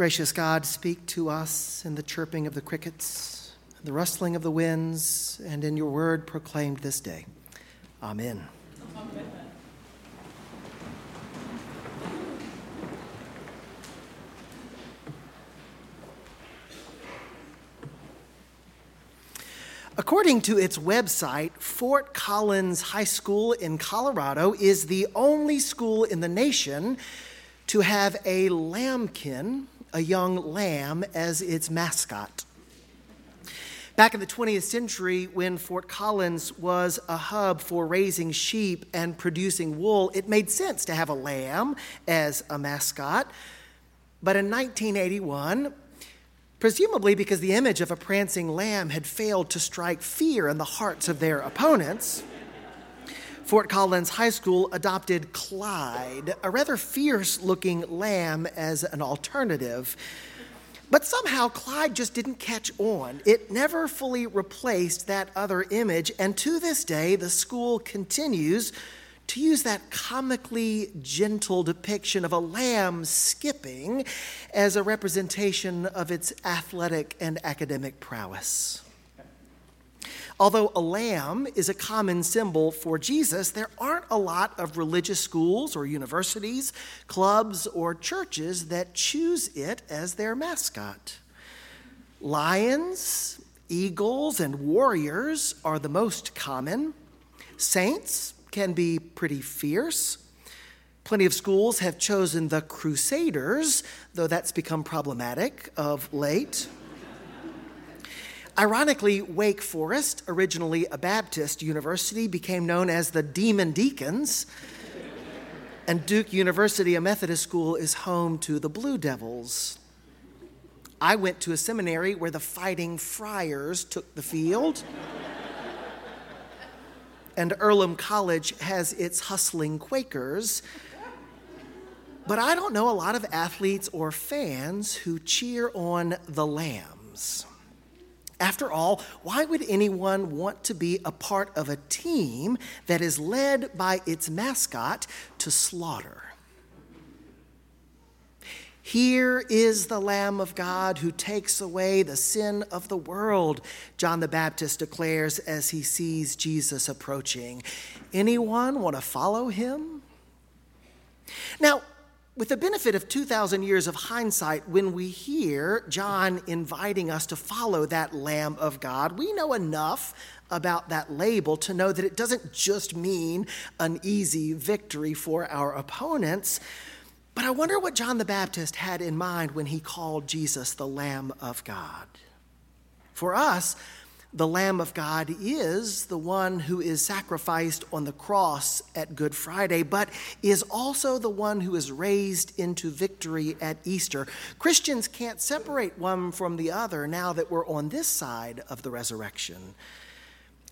Gracious God, speak to us in the chirping of the crickets, the rustling of the winds, and in your word proclaimed this day. Amen. Amen. According to its website, Fort Collins High School in Colorado is the only school in the nation to have a lambkin, a young lamb, as its mascot. Back in the 20th century, when Fort Collins was a hub for raising sheep and producing wool, it made sense to have a lamb as a mascot. But in 1981, presumably because the image of a prancing lamb had failed to strike fear in the hearts of their opponents. Fort Collins High School adopted Clyde, a rather fierce looking lamb, as an alternative. But somehow Clyde just didn't catch on. It never fully replaced that other image, and to this day, the school continues to use that comically gentle depiction of a lamb skipping as a representation of its athletic and academic prowess. Although a lamb is a common symbol for Jesus, there aren't a lot of religious schools or universities, clubs, or churches that choose it as their mascot. Lions, eagles, and warriors are the most common. Saints, can be pretty fierce. Plenty of schools have chosen the Crusaders, though that's become problematic of late. Ironically, Wake Forest, originally a Baptist university, became known as the Demon Deacons. And Duke University, a Methodist school, is home to the Blue Devils. I went to a seminary where the Fighting Friars took the field and Earlham College has its hustling Quakers. But I don't know a lot of athletes or fans who cheer on the Lambs. After all, why would anyone want to be a part of a team that is led by its mascot to slaughter? Here is the Lamb of God who takes away the sin of the world, John the Baptist declares as he sees Jesus approaching. Anyone want to follow him? Now, with the benefit of 2,000 years of hindsight, when we hear John inviting us to follow that Lamb of God, we know enough about that label to know that it doesn't just mean an easy victory for our opponents but I wonder what John the Baptist had in mind when he called Jesus the Lamb of God. For us, the Lamb of God is the one who is sacrificed on the cross at Good Friday, but is also the one who is raised into victory at Easter. Christians can't separate one from the other now that we're on this side of the resurrection.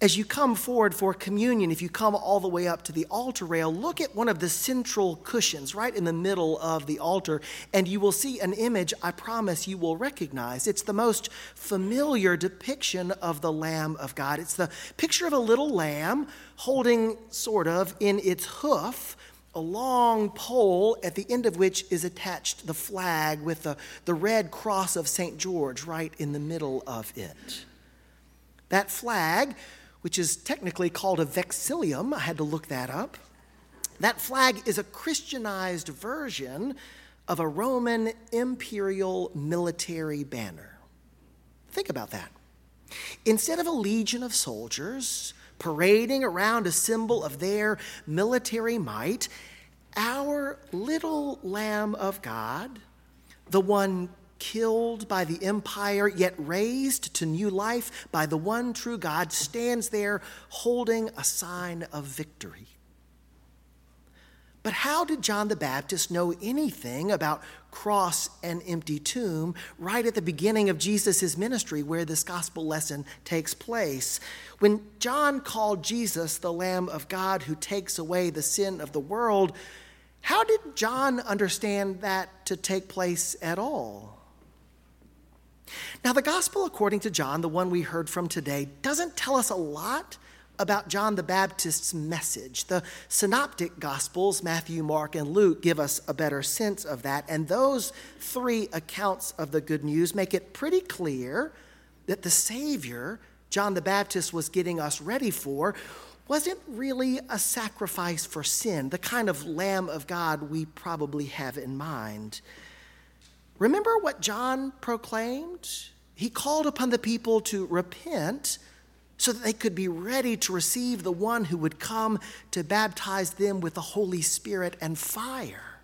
As you come forward for communion, if you come all the way up to the altar rail, look at one of the central cushions right in the middle of the altar, and you will see an image I promise you will recognize. It's the most familiar depiction of the Lamb of God. It's the picture of a little lamb holding, sort of, in its hoof, a long pole at the end of which is attached the flag with the, the red cross of St. George right in the middle of it. That flag which is technically called a vexillum. I had to look that up. That flag is a Christianized version of a Roman imperial military banner. Think about that. Instead of a legion of soldiers parading around a symbol of their military might, our little Lamb of God, the one killed by the empire, yet raised to new life by the one true God, stands there holding a sign of victory. But how did John the Baptist know anything about cross and empty tomb right at the beginning of Jesus' ministry where this gospel lesson takes place? When John called Jesus the Lamb of God who takes away the sin of the world, how did John understand that to take place at all? Now, the gospel according to John, the one we heard from today, doesn't tell us a lot about John the Baptist's message. The synoptic gospels, Matthew, Mark, and Luke, give us a better sense of that. And those three accounts of the good news make it pretty clear that the Savior John the Baptist was getting us ready for wasn't really a sacrifice for sin, the kind of Lamb of God we probably have in mind. Remember what John proclaimed? He called upon the people to repent so that they could be ready to receive the one who would come to baptize them with the Holy Spirit and fire.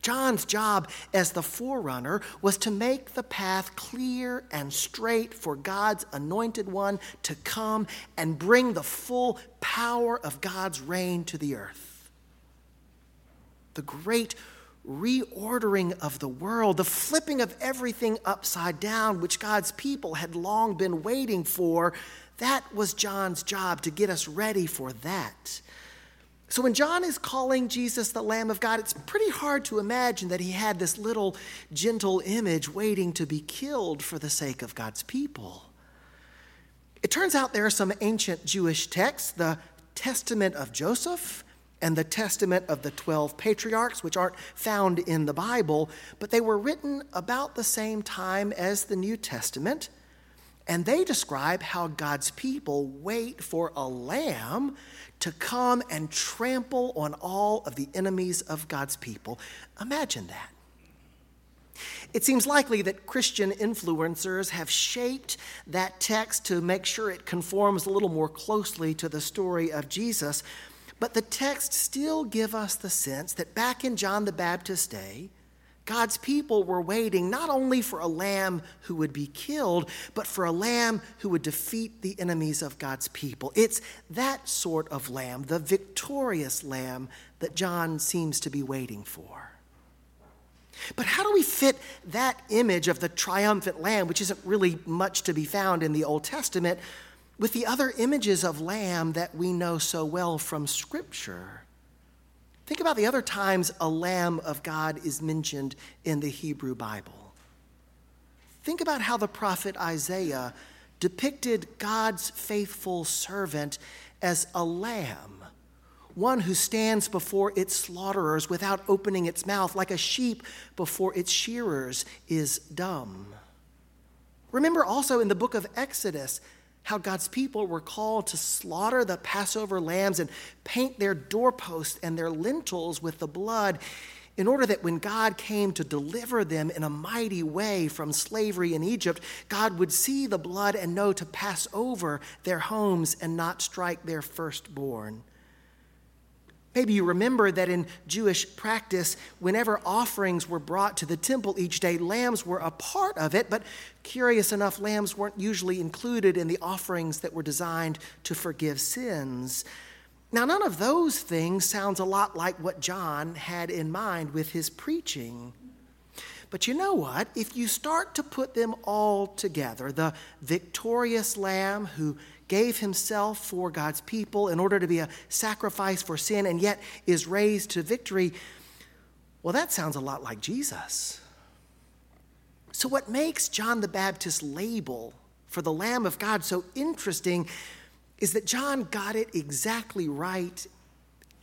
John's job as the forerunner was to make the path clear and straight for God's anointed one to come and bring the full power of God's reign to the earth. The great reordering of the world, the flipping of everything upside down, which God's people had long been waiting for, that was John's job to get us ready for that. So when John is calling Jesus the Lamb of God, it's pretty hard to imagine that he had this little gentle image waiting to be killed for the sake of God's people. It turns out there are some ancient Jewish texts, the Testament of Joseph and the Testament of the 12 patriarchs, which aren't found in the Bible, but they were written about the same time as the New Testament. And they describe how God's people wait for a lamb to come and trample on all of the enemies of God's people. Imagine that. It seems likely that Christian influencers have shaped that text to make sure it conforms a little more closely to the story of Jesus. But the texts still give us the sense that back in John the Baptist's day, God's people were waiting not only for a lamb who would be killed, but for a lamb who would defeat the enemies of God's people. It's that sort of lamb, the victorious lamb, that John seems to be waiting for. But how do we fit that image of the triumphant lamb, which isn't really much to be found in the Old Testament, with the other images of lamb that we know so well from Scripture? Think about the other times a Lamb of God is mentioned in the Hebrew Bible. Think about how the prophet Isaiah depicted God's faithful servant as a lamb, one who stands before its slaughterers without opening its mouth, like a sheep before its shearers is dumb. Remember also in the book of Exodus how God's people were called to slaughter the Passover lambs and paint their doorposts and their lintels with the blood in order that when God came to deliver them in a mighty way from slavery in Egypt, God would see the blood and know to pass over their homes and not strike their firstborn. Maybe you remember that in Jewish practice, whenever offerings were brought to the temple each day, lambs were a part of it, but curious enough, lambs weren't usually included in the offerings that were designed to forgive sins. Now, none of those things sounds a lot like what John had in mind with his preaching. But you know what? If you start to put them all together, the victorious lamb who gave himself for God's people in order to be a sacrifice for sin and yet is raised to victory, well, that sounds a lot like Jesus. So, what makes John the Baptist's label for the Lamb of God so interesting is that John got it exactly right,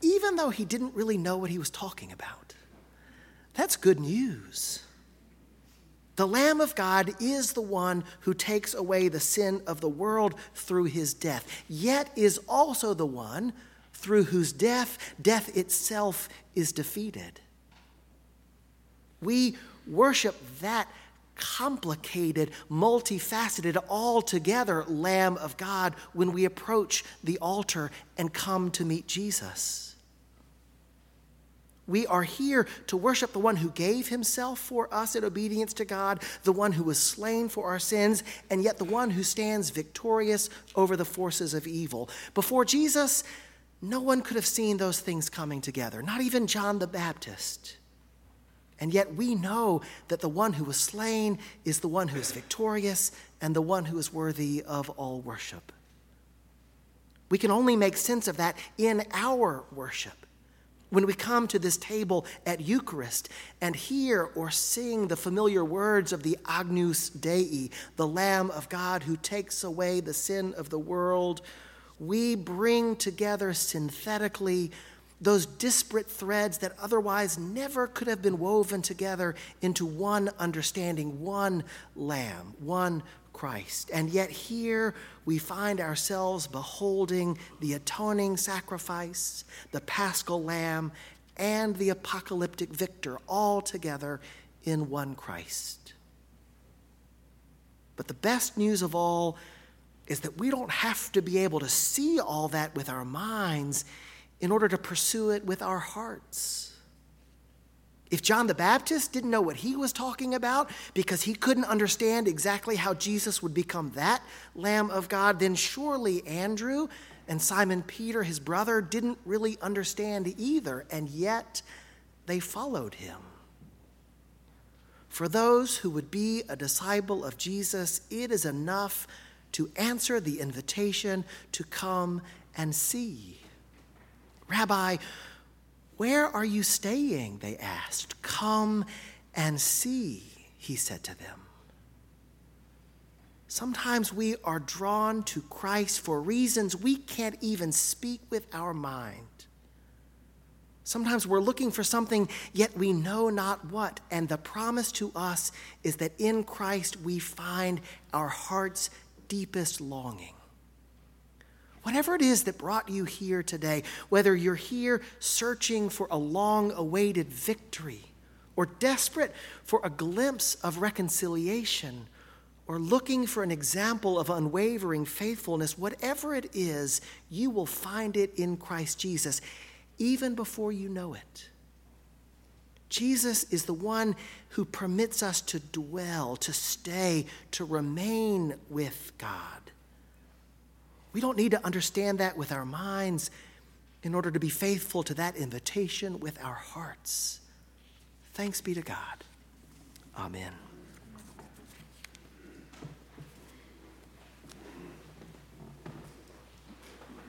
even though he didn't really know what he was talking about. That's good news. The Lamb of God is the one who takes away the sin of the world through his death, yet is also the one through whose death death itself is defeated. We worship that complicated, multifaceted, altogether Lamb of God when we approach the altar and come to meet Jesus. We are here to worship the one who gave himself for us in obedience to God, the one who was slain for our sins, and yet the one who stands victorious over the forces of evil. Before Jesus, no one could have seen those things coming together, not even John the Baptist. And yet we know that the one who was slain is the one who is victorious and the one who is worthy of all worship. We can only make sense of that in our worship. When we come to this table at Eucharist and hear or sing the familiar words of the Agnus Dei, the Lamb of God who takes away the sin of the world, we bring together synthetically those disparate threads that otherwise never could have been woven together into one understanding, one Lamb, one Christ. And yet here we find ourselves beholding the atoning sacrifice, the paschal lamb, and the apocalyptic victor all together in one Christ. But the best news of all is that we don't have to be able to see all that with our minds in order to pursue it with our hearts. If John the Baptist didn't know what he was talking about because he couldn't understand exactly how Jesus would become that Lamb of God, then surely Andrew and Simon Peter, his brother, didn't really understand either, and yet they followed him. For those who would be a disciple of Jesus, it is enough to answer the invitation to come and see. Rabbi, where are you staying? They asked. Come and see, he said to them. Sometimes we are drawn to Christ for reasons we can't even speak with our mind. Sometimes we're looking for something, yet we know not what. And the promise to us is that in Christ we find our heart's deepest longing. Whatever it is that brought you here today, whether you're here searching for a long awaited victory, or desperate for a glimpse of reconciliation, or looking for an example of unwavering faithfulness, whatever it is, you will find it in Christ Jesus, even before you know it. Jesus is the one who permits us to dwell, to stay, to remain with God. We don't need to understand that with our minds in order to be faithful to that invitation with our hearts. Thanks be to God. Amen.